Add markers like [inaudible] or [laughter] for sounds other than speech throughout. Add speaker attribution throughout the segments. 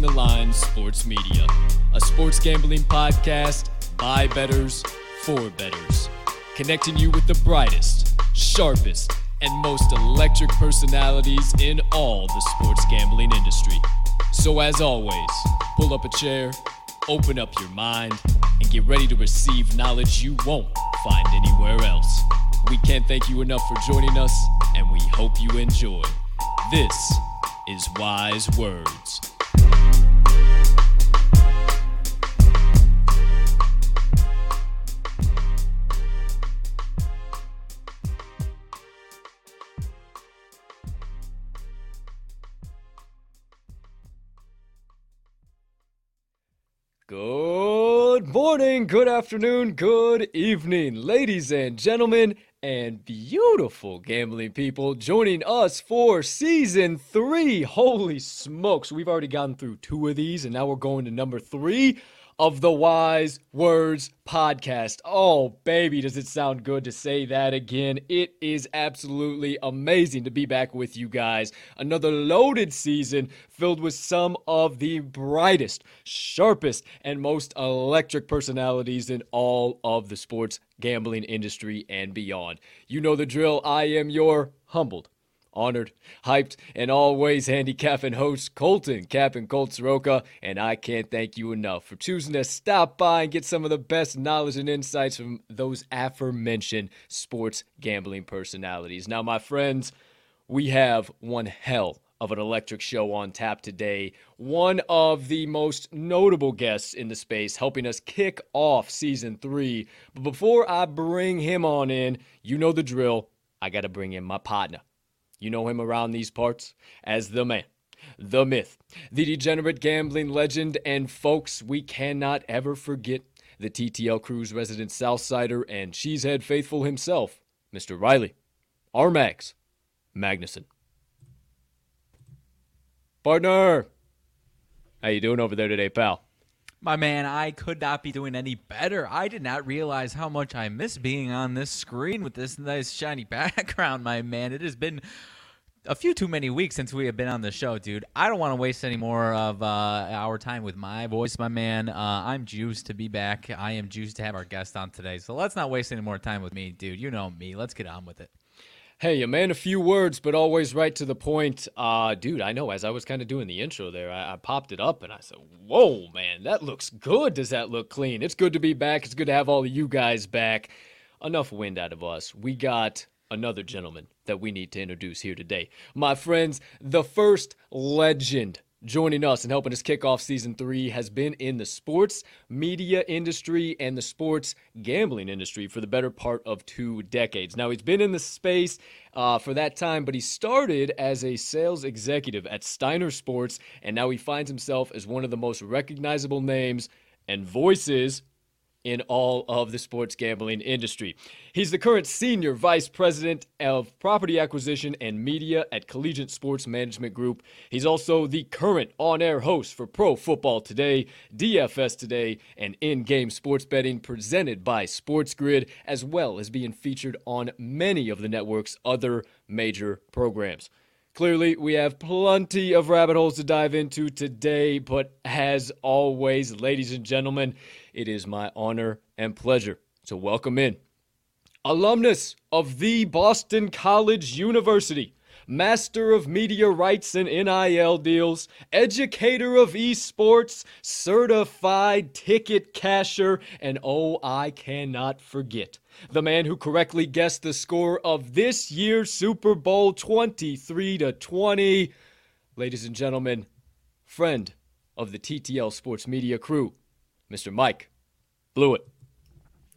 Speaker 1: The Line Sports Media, a sports gambling podcast by betters for betters, connecting you with the brightest, sharpest, and most electric personalities in all the sports gambling industry. So, as always, pull up a chair, open up your mind, and get ready to receive knowledge you won't find anywhere else. We can't thank you enough for joining us, and we hope you enjoy. This is Wise Words. Good morning, good afternoon, good evening, ladies and gentlemen, and beautiful gambling people joining us for season three. Holy smokes, we've already gotten through two of these, and now we're going to number three of the Wise Words podcast. Oh, baby, does it sound good to say that again? It is absolutely amazing to be back with you guys. Another loaded season filled with some of the brightest, sharpest, and most electric personalities in all of the sports gambling industry and beyond. You know the drill. I am your humbled honored, hyped, and always handicapping host Colton Cap and Colt Soroka, and I can't thank you enough for choosing to stop by and get some of the best knowledge and insights from those aforementioned sports gambling personalities. Now, my friends, we have one hell of an electric show on tap today. One of the most notable guests in the space helping us kick off season three. But before I bring him on in, you know the drill. I got to bring in my partner. You know him around these parts as the man, the myth, the degenerate gambling legend, and folks, we cannot ever forget the TTL Cruise resident Southsider and Cheesehead faithful himself, Mr. Riley. Mags, Magnuson. Partner, how you doing over there today, pal?
Speaker 2: My man, I could not be doing any better. I did not realize how much I miss being on this screen with this nice shiny [laughs] background, my man. It has been a few too many weeks since we have been on the show, dude. I don't want to waste any more of uh, our time with my voice, my man. Uh, I'm juiced to be back. I am juiced to have our guest on today. So let's not waste any more time with me, dude. You know me. Let's get on with it.
Speaker 1: Hey, a man, a few words, but always right to the point. Uh, dude, I know as I was kind of doing the intro there, I, I, popped it up and I said, Whoa, man, that looks good. Does that look clean? It's good to be back. It's good to have all of you guys back. Enough wind out of us. We got another gentleman that we need to introduce here today. My friends, the first legend joining us and helping us kick off season three has been in the sports media industry and the sports gambling industry for the better part of two decades. Now, he's been in the space uh, for that time, but he started as a sales executive at Steiner Sports, and now he finds himself as one of the most recognizable names and voices in all of the sports gambling industry. He's the current senior vice president of property acquisition and media at Collegiate Sports Management Group. He's also the current on air host for Pro Football Today, DFS Today, and in game sports betting presented by Sports Grid, as well as being featured on many of the network's other major programs. Clearly, we have plenty of rabbit holes to dive into today, but as always, ladies and gentlemen, it is my honor and pleasure to welcome in alumnus of the Boston College University, master of media rights and NIL deals, educator of esports, certified ticket casher, and oh, I cannot forget the man who correctly guessed the score of this year's Super Bowl 23 to 20. Ladies and gentlemen, friend of the TTL Sports Media crew, Mr. Mike Blewett.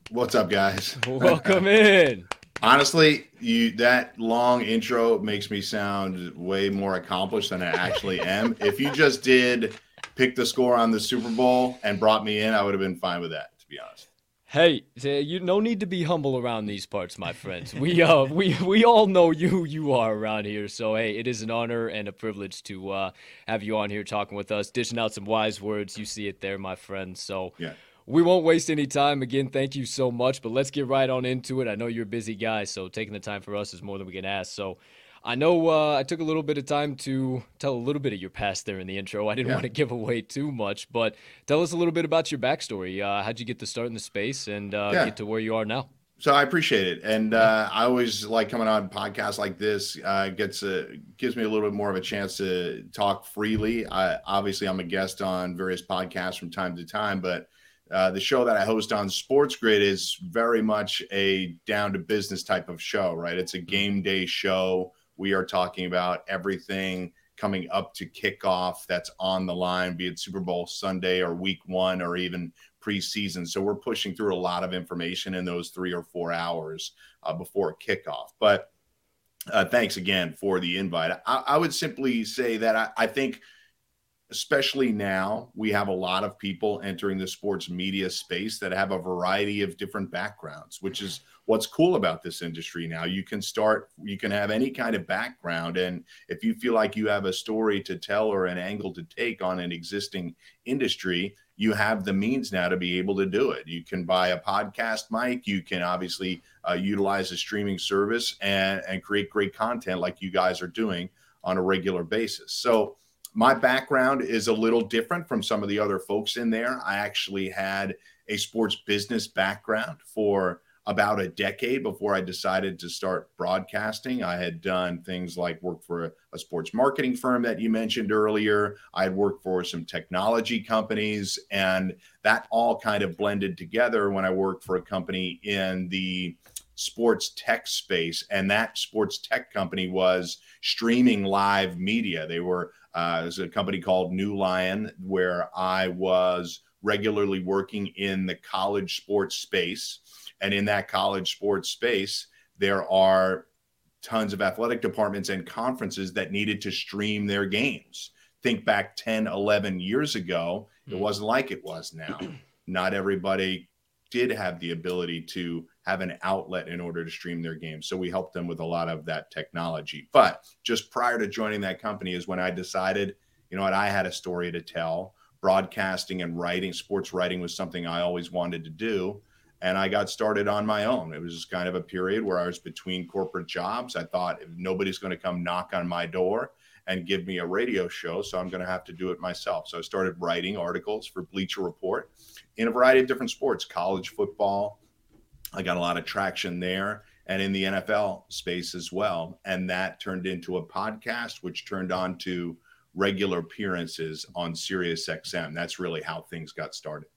Speaker 3: What's up, guys?
Speaker 1: Welcome in. [laughs]
Speaker 3: Honestly, you that long intro makes me sound way more accomplished than I actually [laughs] am. if you just did pick the score on the Super Bowl and brought me in, I would have been fine with that, to be honest.
Speaker 1: Hey, you no need to be humble around these parts, my friends. We uh we we all know you you are around here. So hey, it is an honor and a privilege to uh, have you on here talking with us, dishing out some wise words. You see it there, my friend. So
Speaker 3: yeah
Speaker 1: we won't waste any time. Again, thank you so much. But let's get right on into it. I know you're a busy guy, so taking the time for us is more than we can ask. So I know uh, I took a little bit of time to tell a little bit of your past there in the intro. I didn't
Speaker 3: Yeah.
Speaker 1: want to give away too much, but tell us a little bit about your backstory. Uh, how'd you get to start in the space and uh,
Speaker 3: Yeah.
Speaker 1: get to where you are now?
Speaker 3: So I appreciate it, and uh, I always like coming on podcasts like this. Uh, gets a, gives me a little bit more of a chance to talk freely. I, obviously, I'm a guest on various podcasts from time to time, but uh, the show that I host on Sports Grid is very much a down to business type of show. Right? It's a game day show. We are talking about everything coming up to kickoff that's on the line, be it Super Bowl Sunday or Week One or even preseason. So we're pushing through a lot of information in those three or four hours uh, before kickoff. But uh, thanks again for the invite. I, I would simply say that I, I think, especially now, we have a lot of people entering the sports media space that have a variety of different backgrounds, which is what's cool about this industry now. You can start, you can have any kind of background. And if you feel like you have a story to tell or an angle to take on an existing industry, you have the means now to be able to do it. You can buy a podcast mic. You can obviously uh, utilize a streaming service and, and create great content like you guys are doing on a regular basis. So, my background is a little different from some of the other folks in there. I actually had a sports business background for about a decade before I decided to start broadcasting. I had done things like work for a, a, sports marketing firm that you mentioned earlier. I had worked for some technology companies, and that all kind of blended together when I worked for a company in the sports tech space. And that sports tech company was streaming live media. They were, uh, there's a company called NeuLion where I was regularly working in the college sports space. And in that college sports space, there are tons of athletic departments and conferences that needed to stream their games. Think back 10, 11 years ago, it wasn't like it was now. [clears throat] Not everybody did have the ability to have an outlet in order to stream their games. So we helped them with a lot of that technology. But just prior to joining that company is when I decided, you know what, I had a story to tell. Broadcasting and writing, sports writing was something I always wanted to do and I got started on my own. It was just kind of a period where I was between corporate jobs. I thought if nobody's going to come knock on my door and give me a radio show, so I'm going to have to do it myself. So I started writing articles for Bleacher Report in a variety of different sports, college football. I got a lot of traction there and in the NFL space as well. And that turned into a podcast, which turned on to regular appearances on Sirius XM. That's really how things got started.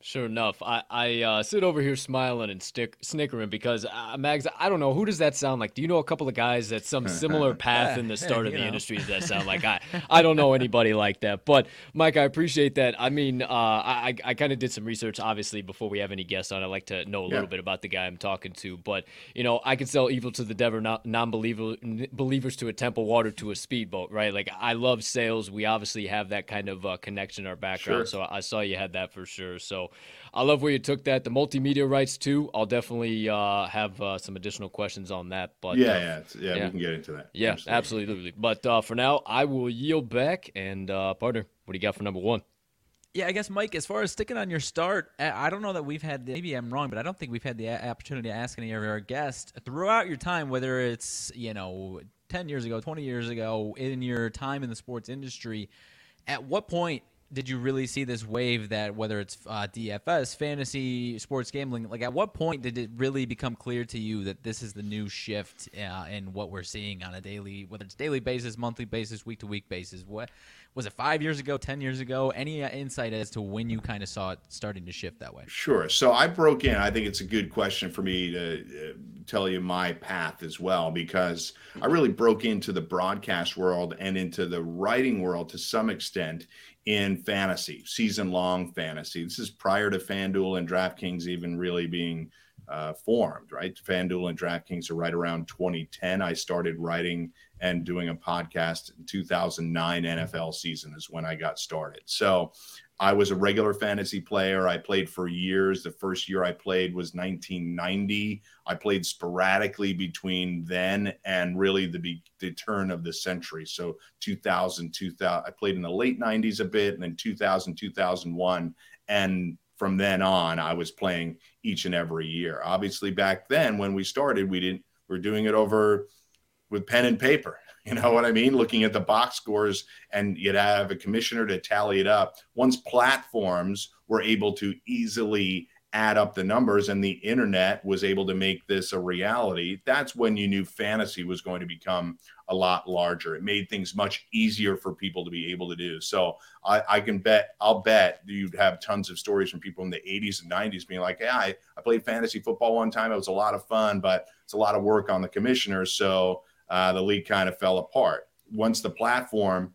Speaker 1: Sure enough, I I uh, sit over here smiling and stick snickering because uh, Mags, I don't know who does that sound like. Do you know a couple of guys that some similar [laughs] path in the start of the
Speaker 2: know.
Speaker 1: industry that sound like I [laughs] I don't know anybody like that. But Mike, I appreciate that. I mean, uh, I I kind of did some research obviously before we have any guests on. I like to know a
Speaker 3: Yeah.
Speaker 1: little bit about the guy I'm talking to. But you know, I can sell evil to the devil, non-believer believers to a temple, water to a speedboat, right? Like I love sales. We obviously have that kind of uh, connection in our background.
Speaker 3: Sure.
Speaker 1: So I saw you had that for sure. So I love where you took that. The multimedia rights too. I'll definitely uh, have uh, some additional questions on that. But
Speaker 3: yeah,
Speaker 1: uh,
Speaker 3: yeah, it's- yeah,
Speaker 1: yeah.
Speaker 3: we can get into that.
Speaker 1: yeah, absolutely. But uh, for now, I will yield back. And uh, partner, what do you got for number one?
Speaker 2: Yeah, I guess Mike. As far as sticking on your start, I I don't know that we've had. The, maybe I'm wrong, but I don't think we've had the opportunity to ask any of our guests throughout your time, whether it's you know 10 years ago, 20 years ago, in your time in the sports industry. At what point did you really see this wave that whether it's uh, DFS, fantasy, sports gambling, like at what point did it really become clear to you that this is the new shift uh, in what we're seeing on a daily, whether it's daily basis, monthly basis, week to week basis? What was it five years ago, ten years ago? Any uh, insight as to when you kind of saw it starting to shift that way?
Speaker 3: Sure. So I broke in. I think it's a good question for me to uh, tell you my path as well, because I really broke into the broadcast world and into the writing world to some extent in fantasy, season long fantasy. This is prior to FanDuel and DraftKings even really being uh, formed, right? FanDuel and DraftKings are right around 2010. I started writing and doing a podcast in 2009 NFL season is when I got started. So I was a regular fantasy player. I played for years. The first year I played was 1990. I played sporadically between then and really the, the turn of the century. So 2000, 2000, I played in the late 90s a bit, and then 2000, 2001. And from then on, I was playing each and every year. Obviously, back then when we started, we didn't, we we're doing it over with pen and paper. You know what I mean? Looking at the box scores, and you'd have a commissioner to tally it up. Once platforms were able to easily add up the numbers and the internet was able to make this a reality, that's when you knew fantasy was going to become a lot larger. It made things much easier for people to be able to do. So I, I can bet, I'll bet you'd have tons of stories from people in the 80s and 90s being like, yeah, I, I played fantasy football one time. It was a lot of fun, but it's a lot of work on the commissioners. So uh, the league kind of fell apart. Once the platform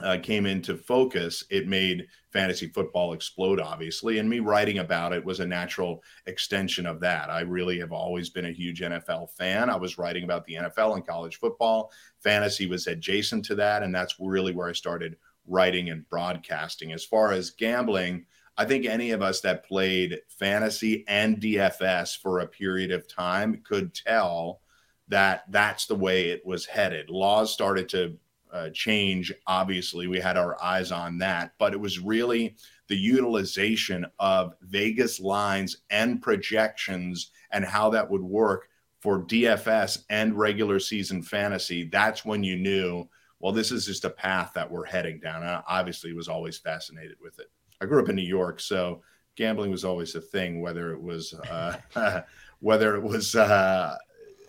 Speaker 3: uh, came into focus, it made fantasy football explode, obviously. And me writing about it was a natural extension of that. I really have always been a huge NFL fan. I was writing about the NFL and college football. Fantasy was adjacent to that. And that's really where I started writing and broadcasting. As far as gambling, I think any of us that played fantasy and DFS for a period of time could tell that that's the way it was headed. Laws started to uh, change, obviously, we had our eyes on that, but it was really the utilization of Vegas lines and projections and how that would work for DFS and regular season fantasy. That's when you knew, well, this is just a path that we're heading down. I obviously was always fascinated with it. I grew up in New York, so gambling was always a thing, whether it was uh, [laughs] whether it was uh,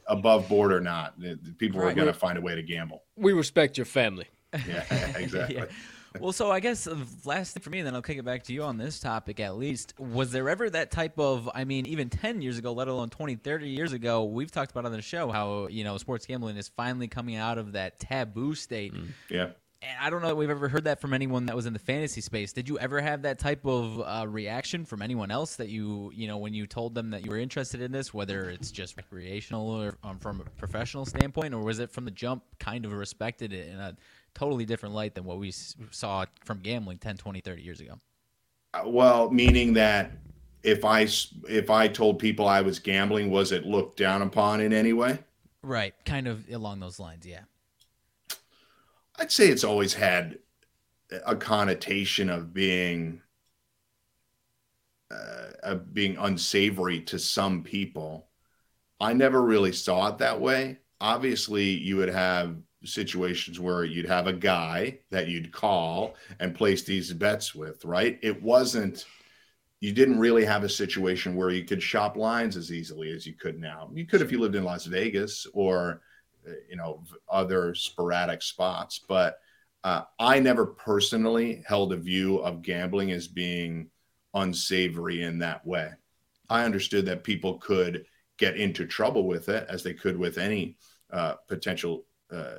Speaker 3: above board or not. People right. were going to find a way to gamble.
Speaker 1: We respect your family.
Speaker 3: Yeah, [laughs] exactly. yeah.
Speaker 2: Well, so I guess the last thing for me, and then I'll kick it back to you on this topic at least. Was there ever that type of, I mean, even 10 years ago, let alone 20, 30 years ago, we've talked about on the show how, you know, sports gambling is finally coming out of that taboo state. Mm.
Speaker 3: Yeah.
Speaker 2: And I don't know that we've ever heard that from anyone that was in the fantasy space. Did you ever have that type of uh, reaction from anyone else that you, you know, when you told them that you were interested in this, whether it's just recreational or um, from a professional standpoint, or was it from the jump kind of respected it in a totally different light than what we saw from gambling 10, 20, 30 years ago?
Speaker 3: Uh, well, meaning that if I if I told people I was gambling, was it looked down upon in any way?
Speaker 2: Right, kind of along those lines, yeah.
Speaker 3: I'd say it's always had a connotation of being uh, of being unsavory to some people. I never really saw it that way. Obviously, you would have situations where you'd have a guy that you'd call and place these bets with, right? It wasn't you didn't really have a situation where you could shop lines as easily as you could now. You could if you lived in Las Vegas or you know other sporadic spots but uh, i never personally held a view of gambling as being unsavory in that way. I understood that people could get into trouble with it as they could with any uh, potential uh,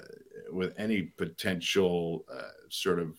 Speaker 3: with any potential uh, sort of
Speaker 2: uh,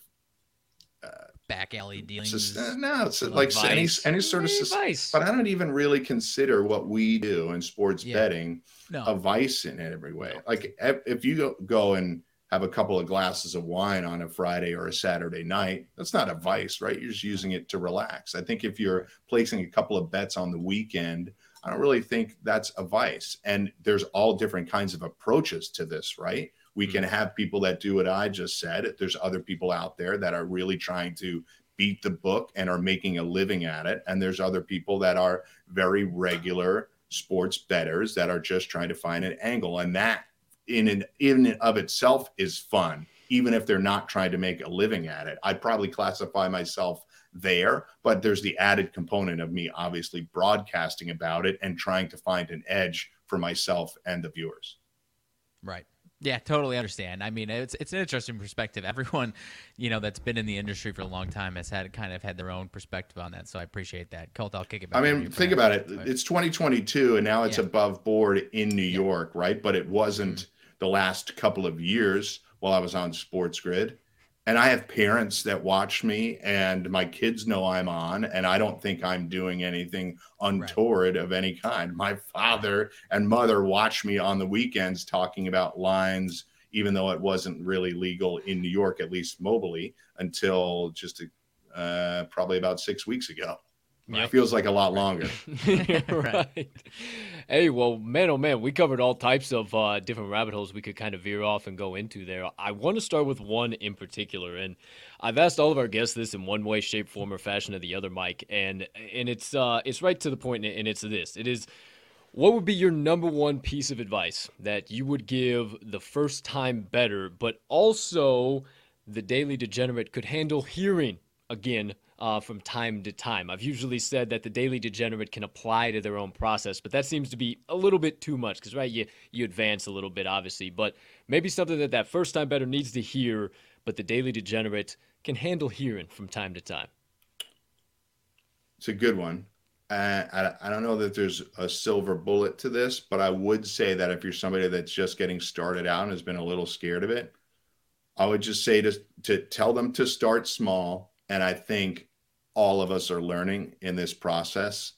Speaker 2: back alley dealings.
Speaker 3: no, it's like any any sort of vice. But I don't even really consider what we do in sports yeah. betting no. a vice in every way. No. Like if you go and have a couple of glasses of wine on a Friday or a Saturday night, that's not a vice, right? You're just using it to relax. I think if you're placing a couple of bets on the weekend, I don't really think that's a vice. And there's all different kinds of approaches to this, right? We can mm-hmm. have people that do what I just said. There's other people out there that are really trying to beat the book and are making a living at it. And there's other people that are very regular sports betters that are just trying to find an angle. And that in and in and of itself is fun, even if they're not trying to make a living at it. I'd probably classify myself there, but there's the added component of me obviously broadcasting about it and trying to find an edge for myself and the viewers.
Speaker 2: Right. Yeah, totally understand. I mean, it's it's an interesting perspective. [laughs] Everyone, you know, that's been in the industry for a long time has had kind of had their own perspective on that. So I appreciate that. Colt, I'll kick it back.
Speaker 3: I mean, think about it. But, it's 2022, and now it's yeah. above board in New yeah. York, right? But it wasn't mm-hmm. the last couple of years while I was on Sports Grid and I have parents that watch me, and my kids know I'm on, and I don't think I'm doing anything untoward right. of any kind. My father and mother watch me on the weekends talking about lines, even though it wasn't really legal in New York, at least mobily, until just a, uh, probably about six weeks ago. Yep. It feels like a lot longer. [laughs]
Speaker 1: right. Hey, well, man, oh man, we covered all types of uh, different rabbit holes we could kind of veer off and go into there. I want to start with one in particular, and I've asked all of our guests this in one way, shape, form, or fashion of the other, Mike, and and it's uh, it's right to the point, and it's this: it is What would be your number one piece of advice that you would give the first time better, but also the daily degenerate could handle hearing again uh, from time to time? I've usually said that the daily degenerate can apply to their own process, but that seems to be a little bit too much because, right, you, you advance a little bit, obviously, but maybe something that that first time better needs to hear, but the daily degenerate can handle hearing from time to time.
Speaker 3: It's a good one. Uh, I, I don't know that there's a silver bullet to this, but I would say that if you're somebody that's just getting started out and has been a little scared of it, I would just say to, to tell them to start small. And I think all of us are learning in this process.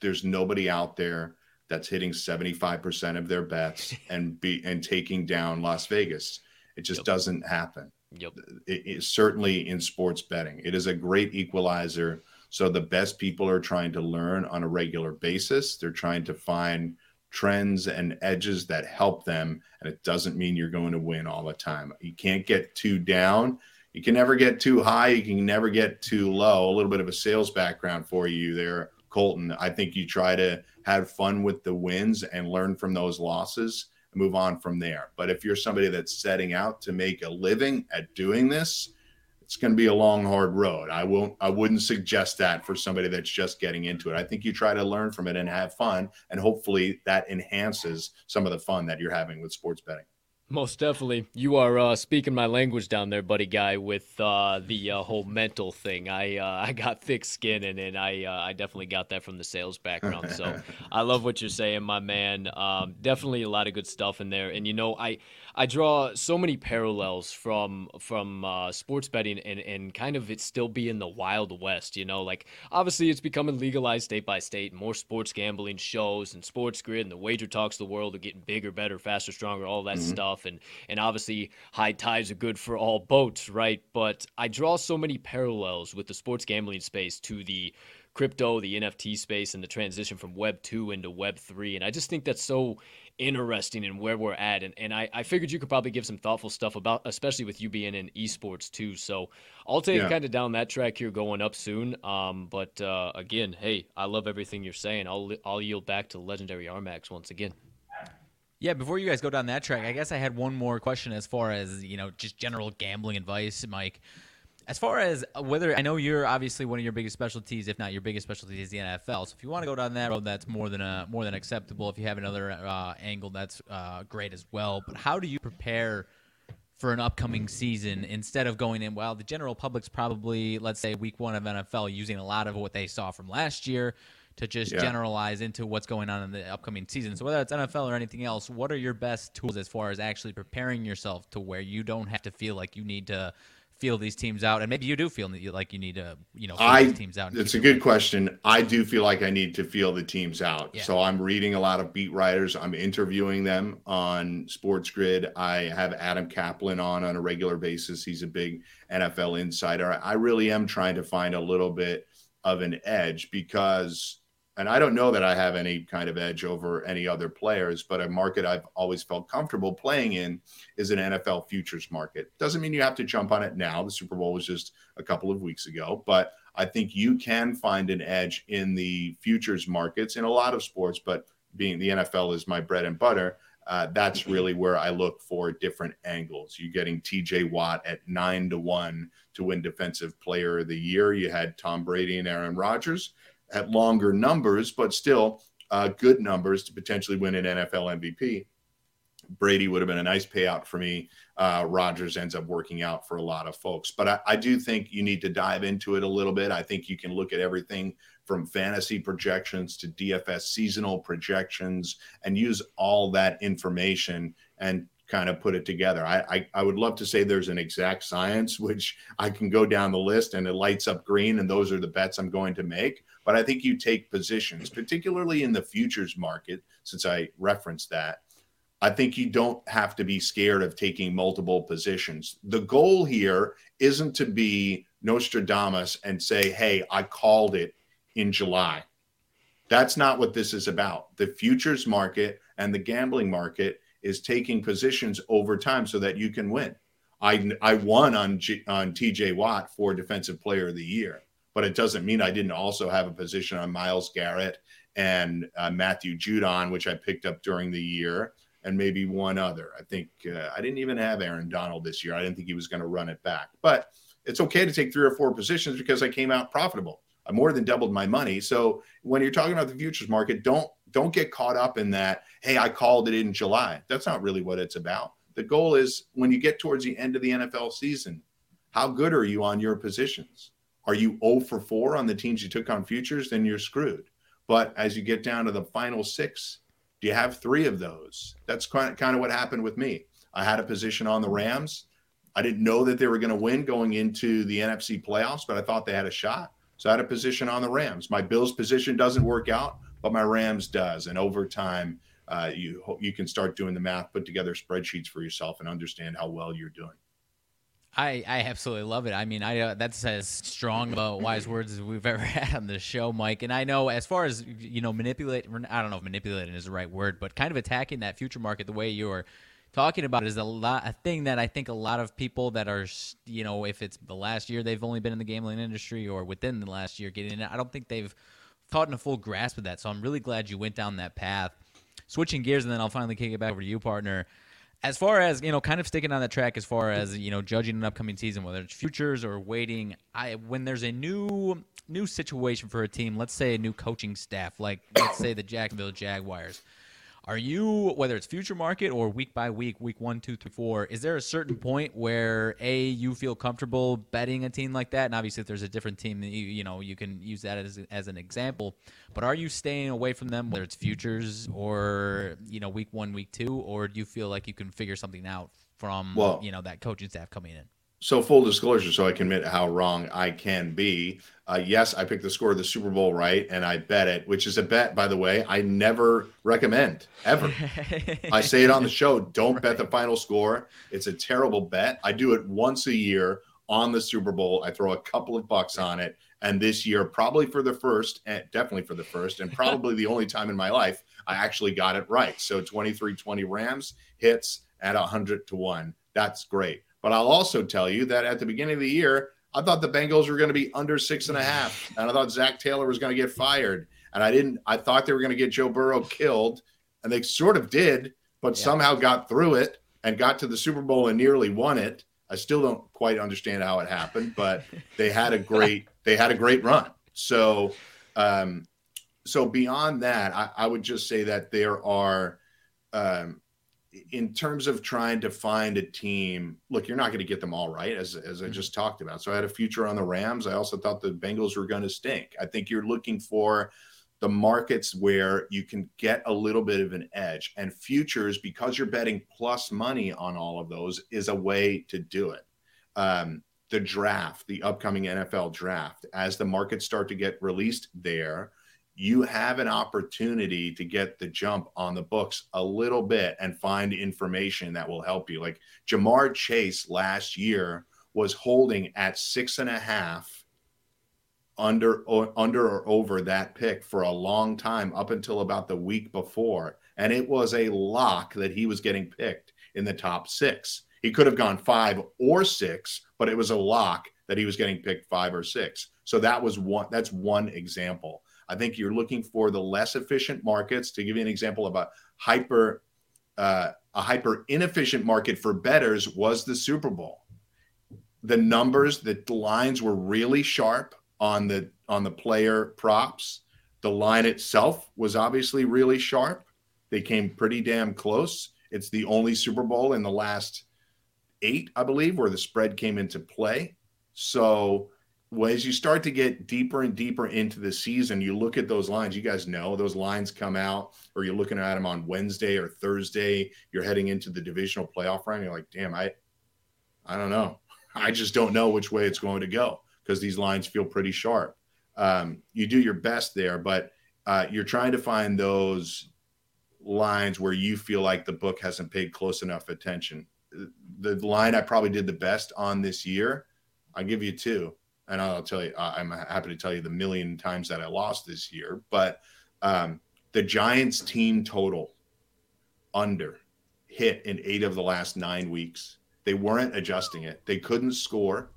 Speaker 3: There's nobody out there that's hitting 75% of their bets [laughs] and be and taking down Las Vegas. It just yep. doesn't happen.
Speaker 1: Yep.
Speaker 3: It, it, certainly in sports betting. It is a great equalizer so the best people are trying to learn on a regular basis. They're trying to find trends and edges that help them. And it doesn't mean you're going to win all the time. You can't get too down. You can never get too high. You can never get too low. A little bit of a sales background for you there, Colton. I think you try to have fun with the wins and learn from those losses and move on from there. But if you're somebody that's setting out to make a living at doing this, it's going to be a long hard road i won't i wouldn't suggest that for somebody that's just getting into it i think you try to learn from it and have fun and hopefully that enhances some of the fun that you're having with sports betting
Speaker 1: most definitely. You are uh, speaking my language down there, buddy guy, with uh, the uh, whole mental thing. I uh, [laughs] I got thick skin, and, and I uh, I definitely got that from the sales background. So [laughs] I love what you're saying, my man. Um, definitely a lot of good stuff in there. And you know, I I draw so many parallels from from uh, sports betting and, and kind of it still being the wild west. You know, like obviously it's becoming legalized state by state. More sports gambling shows and sports grid and the wager talks of the world are getting bigger, better, faster, stronger, all that mm-hmm. stuff. And and obviously high tides are good for all boats, right? But I draw so many parallels with the sports gambling space to the crypto, the NFT space, and the transition from Web 2 into Web 3. And I just think that's so interesting in where we're at. And, and I, I figured you could probably give some thoughtful stuff about, especially with you being in esports too. So I'll take yeah. kind of down that track here going up soon. Um, but uh, again, hey, I love everything you're saying. I'll, I'll yield back to legendary Armax once again.
Speaker 2: Yeah, before you guys go down that track, I guess I had one more question as far as, you know, just general gambling advice, Mike. As far as whether I know you're obviously one of your biggest specialties, if not your biggest specialty, is the NFL. So if you want to go down that road, that's more than a, more than acceptable. If you have another uh, angle, that's uh, great as well. But how do you prepare for an upcoming season instead of going in? Well, the general public's probably, let's say, week one of NFL, using a lot of what they saw from last year to just yeah. generalize into what's going on in the upcoming season. So whether it's NFL or anything else, what are your best tools as far as actually preparing yourself to where you don't have to feel like you need to feel these teams out, and maybe you do feel like you need to, you know, feel
Speaker 3: I,
Speaker 2: these teams out.
Speaker 3: It's a good question. I do feel like I need to feel the teams out. Yeah. So I'm reading a lot of beat writers. I'm interviewing them on Sports Grid. I have Adam Caplan on on a regular basis. He's a big NFL insider. I really am trying to find a little bit of an edge because and I don't know that I have any kind of edge over any other players, but a market I've always felt comfortable playing in is an NFL futures market. Doesn't mean you have to jump on it now. The Super Bowl was just a couple of weeks ago, but I think you can find an edge in the futures markets in a lot of sports, but being the NFL is my bread and butter. Uh, that's really where I look for different angles. You're getting TJ Watt at nine to one to win Defensive Player of the Year. You had Tom Brady and Aaron Rodgers at longer numbers, but still uh, good numbers to potentially win an NFL MVP. Brady would have been a nice payout for me. Uh, ends up working out for a lot of folks. But I, I, do think you need to dive into it a little bit. I think you can look at everything from fantasy projections to DFS seasonal projections and use all that information and kind of put it together. I, I, I would love to say there's an exact science, [laughs] which I can go down the list and it lights up green, and those are the bets I'm going to make. But I think you take positions, particularly in the futures market, since I referenced that. I think you don't have to be scared of taking multiple positions. The goal here isn't to be Nostradamus and say, hey, I called it in July. That's not what this is about. The futures market and the gambling market is taking positions over time so that you can win. I, I won on G, on TJ Watt for Defensive Player of the Year but it doesn't mean I didn't also have a position on Myles Garrett and uh, Matthew Judon, which I picked up during the year, and maybe one other. I think uh, I didn't even have Aaron Donald this year. I didn't think he was going to run it back, but it's okay to take three or four positions because I came out profitable. I more than doubled my money. So when you're talking about the futures market, don't don't get caught up in that. Hey, I called it in July. That's not really what it's about. The goal is when you get towards the end of the NFL season, how good are you on your positions? Are you 0 for 4 on the teams you took on futures? Then you're screwed. But as you get down to the final six, do you have three of those? That's kind of, kind of what happened with me. I had a position on the Rams. I didn't know that they were going to win going into the NFC playoffs, but I thought they had a shot. So I had a position on the Rams. My Bills position doesn't work out, but my Rams does. And over time, uh, you you can start doing the math, put together spreadsheets for yourself, and understand how well you're doing.
Speaker 2: I, I absolutely love it. I mean, I uh, that's as strong about wise [laughs] words as we've ever [laughs] had on the show, Mike. And I know as far as you know, manipulate. I don't know if manipulating is the right word, but kind of attacking that future market the way you're talking about is a lot a thing that I think a lot of people that are you know if it's the last year they've only been in the gambling industry or within the last year getting in I don't think they've caught in a full grasp of that. So I'm really glad you went down that path. Switching gears, and then I'll finally kick it back over to you, partner as far as you know kind of sticking on that track as far as you know judging an upcoming season whether it's futures or waiting i when there's a new new situation for a team let's say a new coaching staff like let's say the jacksonville jaguars are you whether it's future market or week by week, week one, two, three, four? Is there a certain point where a you feel comfortable betting a team like that? And obviously, if there's a different team, you you know you can use that as as an example. But are you staying away from them, whether it's futures or you know week one, week two, or do you feel like you can figure something out from well, you know that coaching staff coming in?
Speaker 3: So full disclosure, so I can admit how wrong I can be. Uh, yes, I picked the score of the Super Bowl right, and I bet it, which is a bet, by the way, I never recommend ever. I say it on the show: [laughs] don't right. bet the final score. It's a terrible bet. I do it once a year on the Super Bowl. I throw a couple of bucks on it, and this year, probably for the first, and definitely for the first, and probably the only time in my life, I actually got it right. So 23-20 Rams hits at 100 to one. That's great. But I'll also tell you that at the beginning of the year, I thought the Bengals were going to be under six and a half, [laughs] and I thought Zac Taylor was going to get fired, and I didn't. I thought they were going to get Joe Burrow killed, and they sort of did, but yeah. somehow got through it and got to the Super Bowl and nearly won it. I still don't quite understand how it happened, but [laughs] they had a great they had a great run. So, um, so beyond that, I, I would just say that there are um, in terms of trying to find a team, look, you're not going to get them all right, as as I mm-hmm. just talked about. So I had a future on the Rams. I also thought the Bengals were going to stink. I think you're looking for the markets where you can get a little bit of an edge, and futures because you're betting plus money on all of those is a way to do it. Um, the draft, the upcoming NFL draft, as the markets start to get released there you have an opportunity to get the jump on the books a little bit and find information that will help you. Like Ja'Marr Chase last year was holding at six and a half under or under or over that pick for a long time up until about the week before and it was a lock that he was getting picked in the top 6 he could have gone 5 or 6 but it was a lock that he was getting picked 5 or 6 so that was one that's one example I think you're looking for the less efficient markets. To give you an example of a hyper uh, a hyper inefficient market for betters was the Super Bowl. The numbers, the lines were really sharp on the on the player props. The line itself was obviously really sharp. They came pretty damn close. It's the only Super Bowl in the last eight, I believe, where the spread came into play. So well, as you start to get deeper and deeper into the season, you look at those lines. You guys know those lines come out, or you're looking at them on Wednesday or Thursday. You're heading into the divisional playoff round. You're like, damn, I, I don't know. [laughs] I just don't know which way it's going to go because these lines feel pretty sharp. Um, you do your best there, but uh, you're trying to find those lines where you feel like the book hasn't paid close enough attention. The line I probably did the best on this year, I'll give you two and I'll tell you, I'm happy to tell you the million times that I lost this year. But um, the Giants team total under hit in eight of the last nine weeks. They weren't adjusting it. They couldn't score,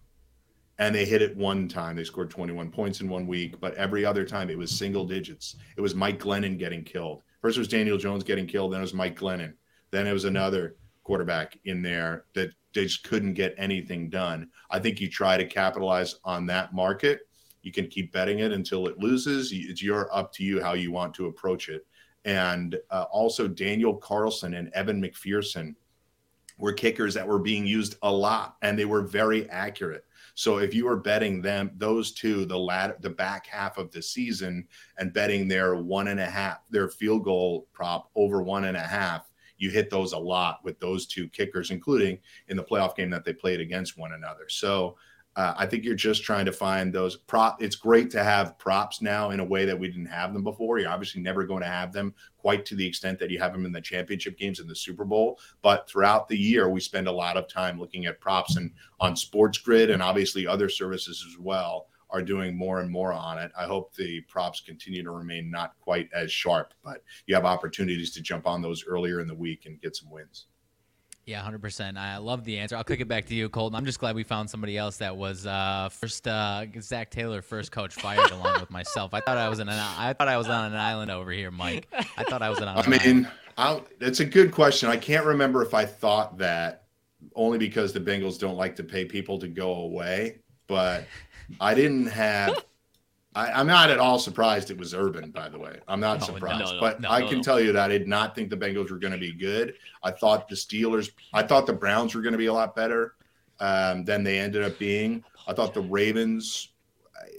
Speaker 3: and they hit it one time. They scored 21 points in one week, but every other time it was single digits. It was Mike Glennon getting killed. First it was Daniel Jones getting killed, then it was Mike Glennon. Then it was another quarterback in there that they just couldn't get anything done. I think you try to capitalize on that market. You can keep betting it until it loses. It's your up to you how you want to approach it. And uh, also Daniel Carlson and Evan McPherson were kickers that were being used a lot, and they were very accurate. So if you were betting them, those two, the lat, the back half of the season, and betting their one and a half, their field goal prop over one and a half, you hit those a lot with those two kickers, including in the playoff game that they played against one another. So uh, I think you're just trying to find those prop. It's great to have props now in a way that we didn't have them before. You're obviously never going to have them quite to the extent that you have them in the championship games and the Super Bowl. But throughout the year, we spend a lot of time looking at props and on Sports Grid and obviously other services as well are doing more and more on it. I hope the props continue to remain not quite as sharp, but you have opportunities to jump on those earlier in the week and get some wins.
Speaker 2: Yeah, hundred percent. I love the answer. I'll kick it back to you, Colton. I'm just glad we found somebody else that was uh, first uh, Zac Taylor, first coach fired, along with myself. I thought I was in an I thought I was on an island over here, Mike. I thought I was on. An island.
Speaker 3: I mean, I'll, it's a good question. I can't remember if I thought that only because the Bengals don't like to pay people to go away, but I didn't have I, am not at all surprised it was Urban, by the way. I'm not no, surprised, no, no, but I can tell you that I did not think the Bengals were going to be good. I thought the Steelers, I thought the Browns were going to be a lot better um, than they ended up being. I thought the Ravens,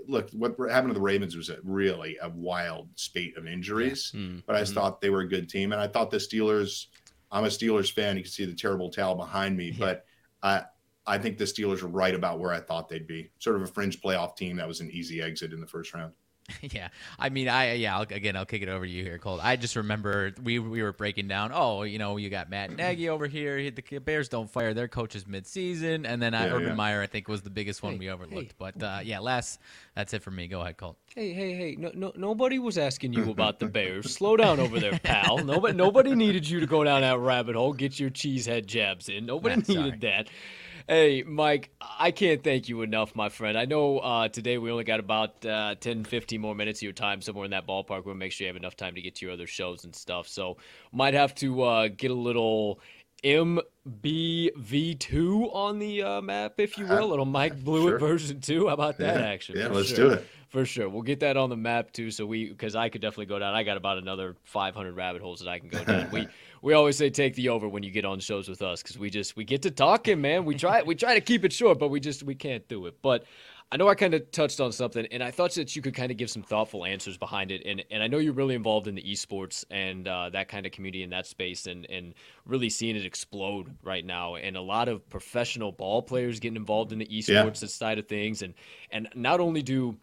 Speaker 3: look, what happened to the Ravens was a, really a wild spate of injuries, yeah. mm-hmm. but I just mm-hmm. thought they were a good team. And I thought the Steelers, I'm a Steelers fan. You can see the terrible towel behind me, yeah. but I, I think the Steelers are right about where I thought they'd be. Sort of a fringe playoff team that was an easy exit in the first round. [laughs]
Speaker 2: Yeah, I mean, I yeah. I'll, again, I'll kick it over to you here, Colt. I just remember we we were breaking down. Oh, you know, you got Matt Nagy over here. The Bears don't fire their coaches mid-season, and then yeah, Urban yeah. Meyer, I think, was the biggest one hey, we overlooked. Hey. But uh, yeah, last that's it for me. Go ahead, Colt.
Speaker 1: Hey, hey, hey! No, no, nobody was asking you [laughs] about the Bears. Slow down over there, pal. Nobody, nobody needed you to go down that rabbit hole. Get your cheesehead jabs in. Nobody needed sorry. that. Hey, Mike, I can't thank you enough, my friend. I know uh, today we only got about uh, 10, 15 more minutes of your time somewhere in that ballpark. We'll make sure you have enough time to get to your other shows and stuff. So, might have to uh, get a little MBV2 on the uh, map, if you will. A little Mike Blewett sure. version 2. How about that,
Speaker 3: yeah.
Speaker 1: action?
Speaker 3: Yeah, let's sure. do it
Speaker 1: for sure. We'll get that on the map too. So we, because I could definitely go down. I got about another 500 rabbit holes that I can go down. we [laughs] we always say take the over when you get on shows with us because we just we get to talking, man. We try we try to keep it short, but we just we can't do it. But I know I kind of touched on something, and I thought that you could kind of give some thoughtful answers behind it. And and I know you're really involved in the esports and uh, that kind of community in that space, and and really seeing it explode right now. And a lot of professional ball players getting involved in the esports yeah. side of things, and and not only do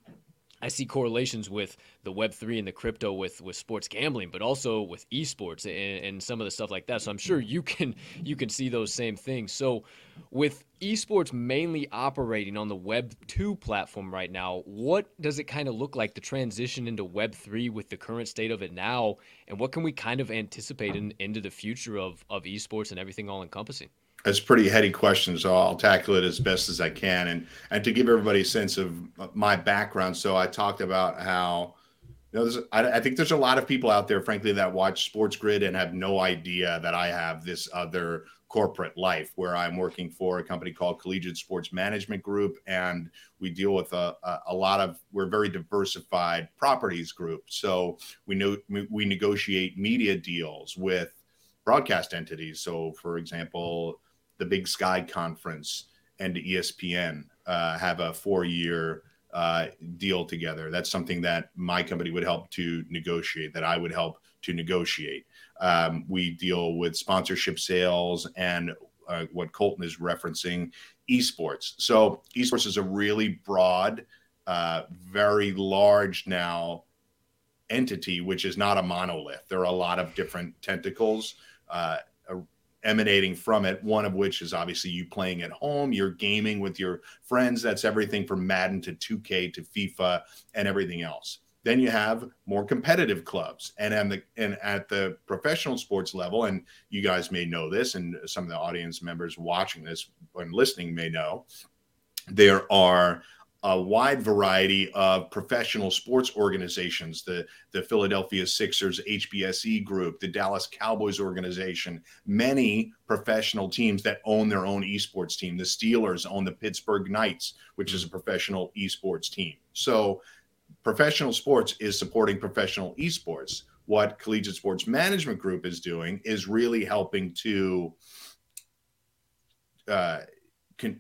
Speaker 1: I see correlations with the Web three and the crypto with with sports gambling, but also with esports and, and some of the stuff like that. So I'm sure you can you can see those same things. So with esports mainly operating on the Web two platform right now, what does it kind of look like the transition into Web three with the current state of it now, and what can we kind of anticipate in, into the future of of esports and everything all encompassing?
Speaker 3: It's pretty heady question, so I'll tackle it as best as I can. And and to give everybody a sense of my background, so I talked about how you know, I, I, think there's a lot of people out there, frankly, that watch Sports Grid and have no idea that I have this other corporate life where I'm working for a company called Collegiate Sports Management Group, and we deal with a, a, a lot of we're very diversified properties group. So we know we negotiate media deals with broadcast entities. So, for example, the Big Sky Conference and ESPN uh, have a four year uh, deal together. That's something that my company would help to negotiate, that I would help to negotiate. Um, we deal with sponsorship sales and uh, what Colton is referencing esports. So, esports is a really broad, uh, very large now entity, which is not a monolith. There are a lot of different tentacles. Uh, emanating from it. One of which is obviously you playing at home, you're gaming with your friends. That's everything from Madden to 2K to FIFA and everything else. Then you have more competitive clubs, and at the and at the professional sports level, and you guys may know this, and some of the audience members watching this and listening may know. there are a wide variety of professional sports organizations the the Philadelphia Sixers HBSE group the Dallas Cowboys organization many professional teams that own their own esports team. The Steelers own the Pittsburgh Knights which is a professional esports team. So professional sports is supporting professional esports. What collegiate sports management group is doing is really helping to uh,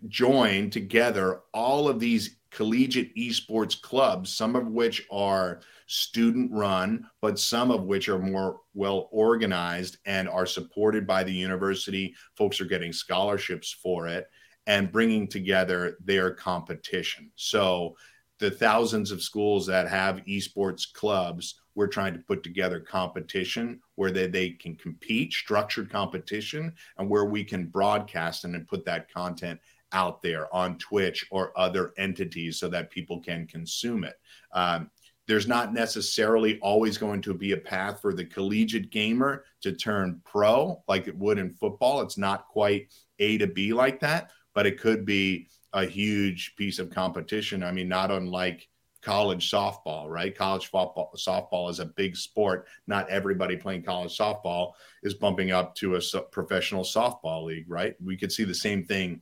Speaker 3: join together all of these collegiate esports clubs, some of which are student run, but some of which are more well organized and are supported by the university. Folks are getting scholarships for it and bringing together their competition. So, the thousands of schools that have esports clubs, we're trying to put together competition where they, they can compete, structured competition, and where we can broadcast and then put that content out there on Twitch or other entities so that people can consume it. Um, there's not necessarily always going to be a path for the collegiate gamer to turn pro like it would in football. It's not quite A to B like that, but it could be a huge piece of competition. I mean, not unlike college softball, right? College football, softball is a big sport. Not everybody playing college softball is bumping up to a professional softball league, right? We could see the same thing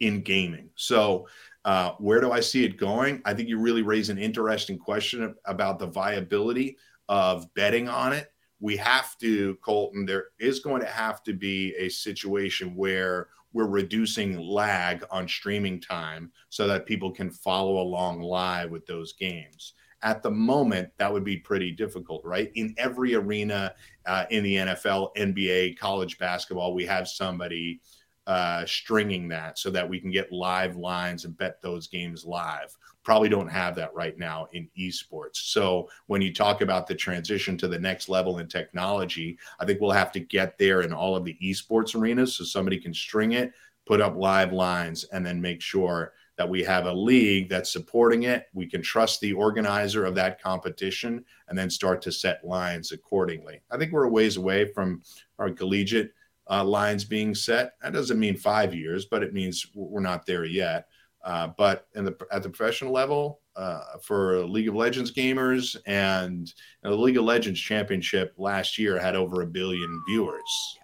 Speaker 3: in gaming. So, uh, where do I see it going? I think you really raise an interesting question about the viability of betting on it. We have to, Colton, there is going to have to be a situation where we're reducing lag on streaming time so that people can follow along live with those games. At the moment, that would be pretty difficult, right? In every arena uh, in the NFL, NBA, college basketball, we have somebody uh, stringing that so that we can get live lines and bet those games live. Probably don't have that right now in esports. So when you talk about the transition to the next level in technology, I think we'll have to get there in all of the esports arenas so somebody can string it, put up live lines, and then make sure that we have a league that's supporting it. We can trust the organizer of that competition and then start to set lines accordingly. I think we're a ways away from our collegiate uh, lines being set. That doesn't mean five years, but it means we're not there yet. Uh, but in the at the professional level, uh, for League of Legends gamers and you know, the League of Legends Championship last year had over a billion viewers.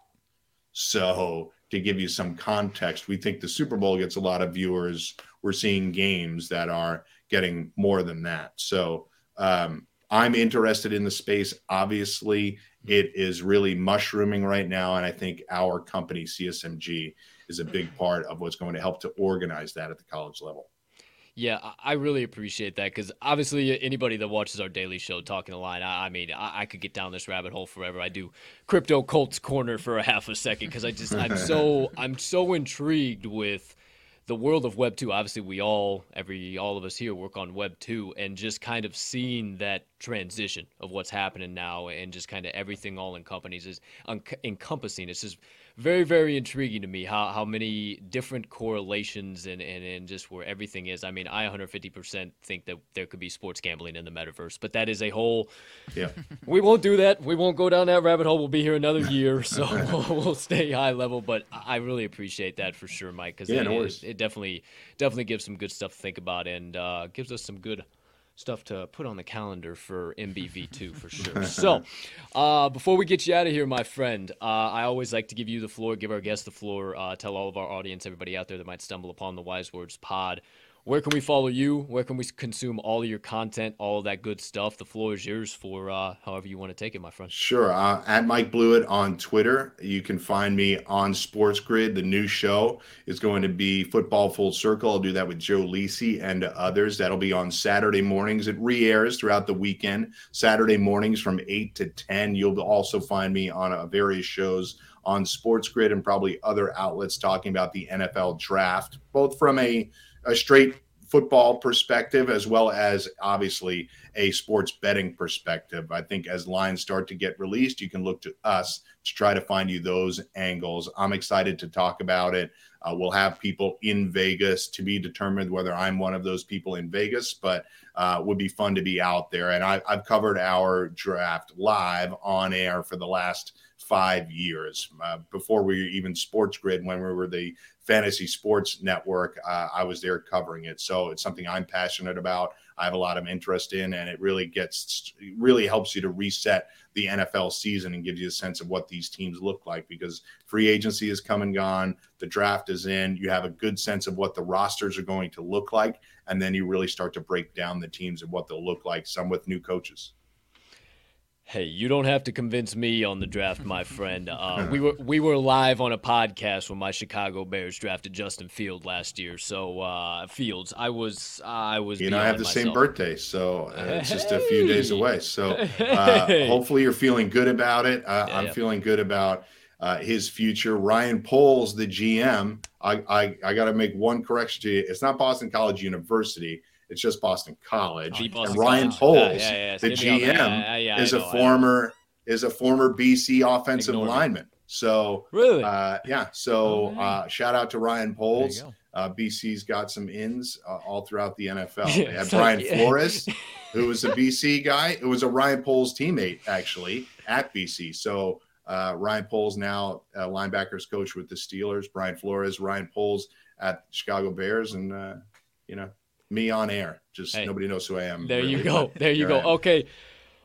Speaker 3: So to give you some context, we think the Super Bowl gets a lot of viewers. We're seeing games that are getting more than that. So um, I'm interested in the space. Obviously, mm-hmm. it is really mushrooming right now. And I think our company, CSMG, is a big part of what's going to help to organize that at the college level.
Speaker 1: Yeah, I really appreciate that because obviously uh, anybody that watches our daily show, Talking the Line, I, I mean, I, I, could get down this rabbit hole forever. I do crypto Colts corner for a half a second because I just I'm [laughs] so I'm so intrigued with the world of Web two. Obviously, we all every all of us here work on Web two, and just kind of seeing that transition of what's happening now, and just kind of everything all in companies is un- encompassing. It's just very very intriguing to me how, how many different correlations and, and, and just where everything is. I mean i 150% think that there could be sports gambling in the metaverse but that is a whole
Speaker 3: yeah. [laughs]
Speaker 1: We won't do that. We won't go down that rabbit hole. We'll be here another year [laughs] so [laughs] we'll, we'll stay high level but i really appreciate that for sure mike because
Speaker 3: yeah,
Speaker 1: it,
Speaker 3: no
Speaker 1: it, it, definitely definitely gives some good stuff to think about and uh, gives us some good stuff to put on the calendar for MBV2 for [laughs] sure. so, uh, before we get you out of here, my friend, uh, I always like to give you the floor, give our guests the floor, uh, tell all of our audience, everybody out there that might stumble upon the Wise Words Pod where can we follow you? Where can we consume all your content, all that good stuff? The floor is yours for uh, however you want to take it, my friend.
Speaker 3: Sure. Uh, at Mike Blewett on Twitter. You can find me on Sports Grid. The new show is going to be Football Full Circle. I'll do that with Joe Lisi and others. That'll be on Saturday mornings. It re airs throughout the weekend, Saturday mornings from 8 to 10. You'll also find me on uh, various shows on Sports Grid and probably other outlets talking about the NFL draft, both from a a straight football perspective as well as obviously a sports betting perspective. I think as lines start to get released, you can look to us to try to find you those angles. I'm excited to talk about it. Uh, we'll have people in Vegas to be determined whether I'm one of those people in Vegas, but uh, would be fun to be out there. And I, I've covered our draft live on air for the last five years uh, before we were even Sports Grid when we were the fantasy sports network. Uh, I was there covering it, so it's something I'm passionate about. I have a lot of interest in, and it really gets really helps you to reset the NFL season and gives you a sense of what these teams look like because free agency is come and gone, the draft is in, you have a good sense of what the rosters are going to look like, and then you really start to break down the teams and what they'll look like. Some with new coaches.
Speaker 1: Hey, you don't have to convince me on the draft, my friend. Uh, [laughs] we were we were live on a podcast when my Chicago Bears drafted Justin Field last year. So uh, Fields, I was I was.
Speaker 3: You know, I have the myself. same birthday, so uh, it's just a few days away. So uh, hopefully you're feeling good about it. Uh, yeah, I'm yeah. feeling good about uh, his future. Ryan Poles, the GM. I I, I got to make one correction to you. It's not Boston College University. It's just Boston College. Boston and Ryan Poles, yeah, yeah, yeah. the GM, is a former is a former BC offensive Ignore lineman. Me. So
Speaker 1: really,
Speaker 3: uh, yeah. So oh, uh, shout out to Ryan Poles. Uh, BC's got some ins uh, all throughout the NFL. [laughs] They Brian Flores, [laughs] who was a BC guy. It was a Ryan Poles teammate actually at BC. So uh, Ryan Poles now linebackers coach with the Steelers. Brian Flores, Ryan Poles at Chicago Bears, and uh, you know me on air. Just hey, nobody knows who I am.
Speaker 1: There really, you go. [laughs] There you go. Okay.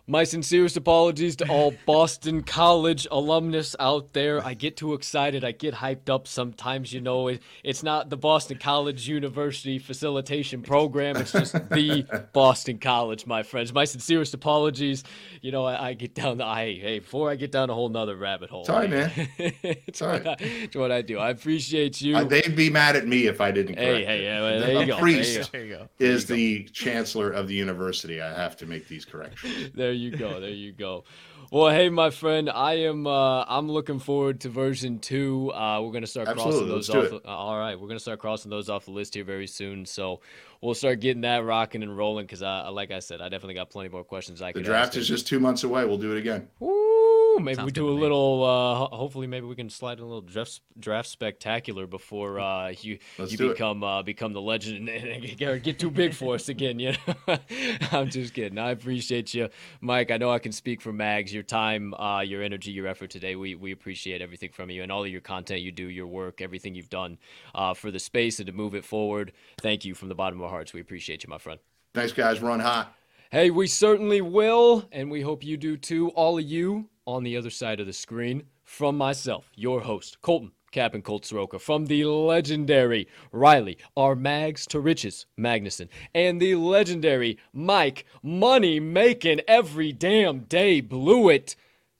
Speaker 1: My sincerest apologies to all Boston College alumnus out there. I get too excited. I get hyped up sometimes. You know, it, it's not the Boston College University facilitation program. It's just [laughs] the Boston College, my friends. My sincerest apologies. You know, I, I get down the I hey before I get down a whole nother rabbit hole.
Speaker 3: Sorry, man. [laughs]
Speaker 1: it's, Sorry. What I, it's what I do. I appreciate you. Uh,
Speaker 3: they'd be mad at me if I didn't.
Speaker 1: Hey, hey, yeah, well, there, you go.
Speaker 3: Priest
Speaker 1: there you
Speaker 3: go. is the chancellor of the university. I have to make these corrections.
Speaker 1: There there you go. There you go. Well, hey, my friend, I am. Uh, I'm looking forward to version two. Uh, we're gonna start
Speaker 3: Absolutely.
Speaker 1: crossing those off. Uh, all right, we're gonna start crossing those off the list here very soon. So we'll start getting that rocking and rolling. Because, uh, like I said, I definitely got plenty more questions. I
Speaker 3: the draft is just two months away. We'll do it again.
Speaker 1: Woo! maybe Sounds we do a little. Uh, hopefully, maybe we can slide in a little draft draft spectacular before uh, you
Speaker 3: Let's
Speaker 1: you become uh, become the legend and get too big for us again. You know, [laughs] I'm just kidding. I appreciate you, Mike. I know I can speak for Mags. Your time, uh, your energy, your effort today. We we appreciate everything from you and all of your content you do, your work, everything you've done uh, for the space and to move it forward. Thank you from the bottom of our hearts. We appreciate you, my friend.
Speaker 3: Thanks, guys. Run hot.
Speaker 1: Hey, we certainly will, and we hope you do too. All of you on the other side of the screen from myself, your host, Colton Captain Colt Soroka, from the legendary Riley R. Mags to Riches Magnuson, and the legendary Mike Money Making Every Damn Day Blew It.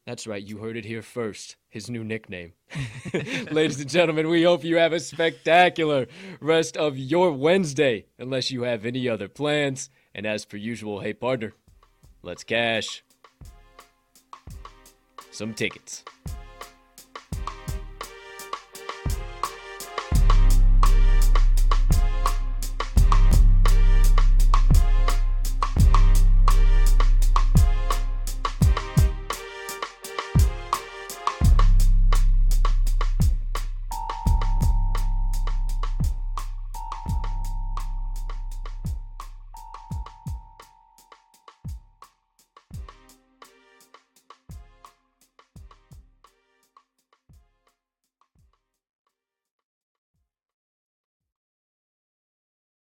Speaker 1: That's right, you heard it here first. His new nickname. [laughs] Ladies and gentlemen, we hope you have a spectacular rest of your Wednesday, unless you have any other plans. And as per usual, hey partner, let's cash some tickets.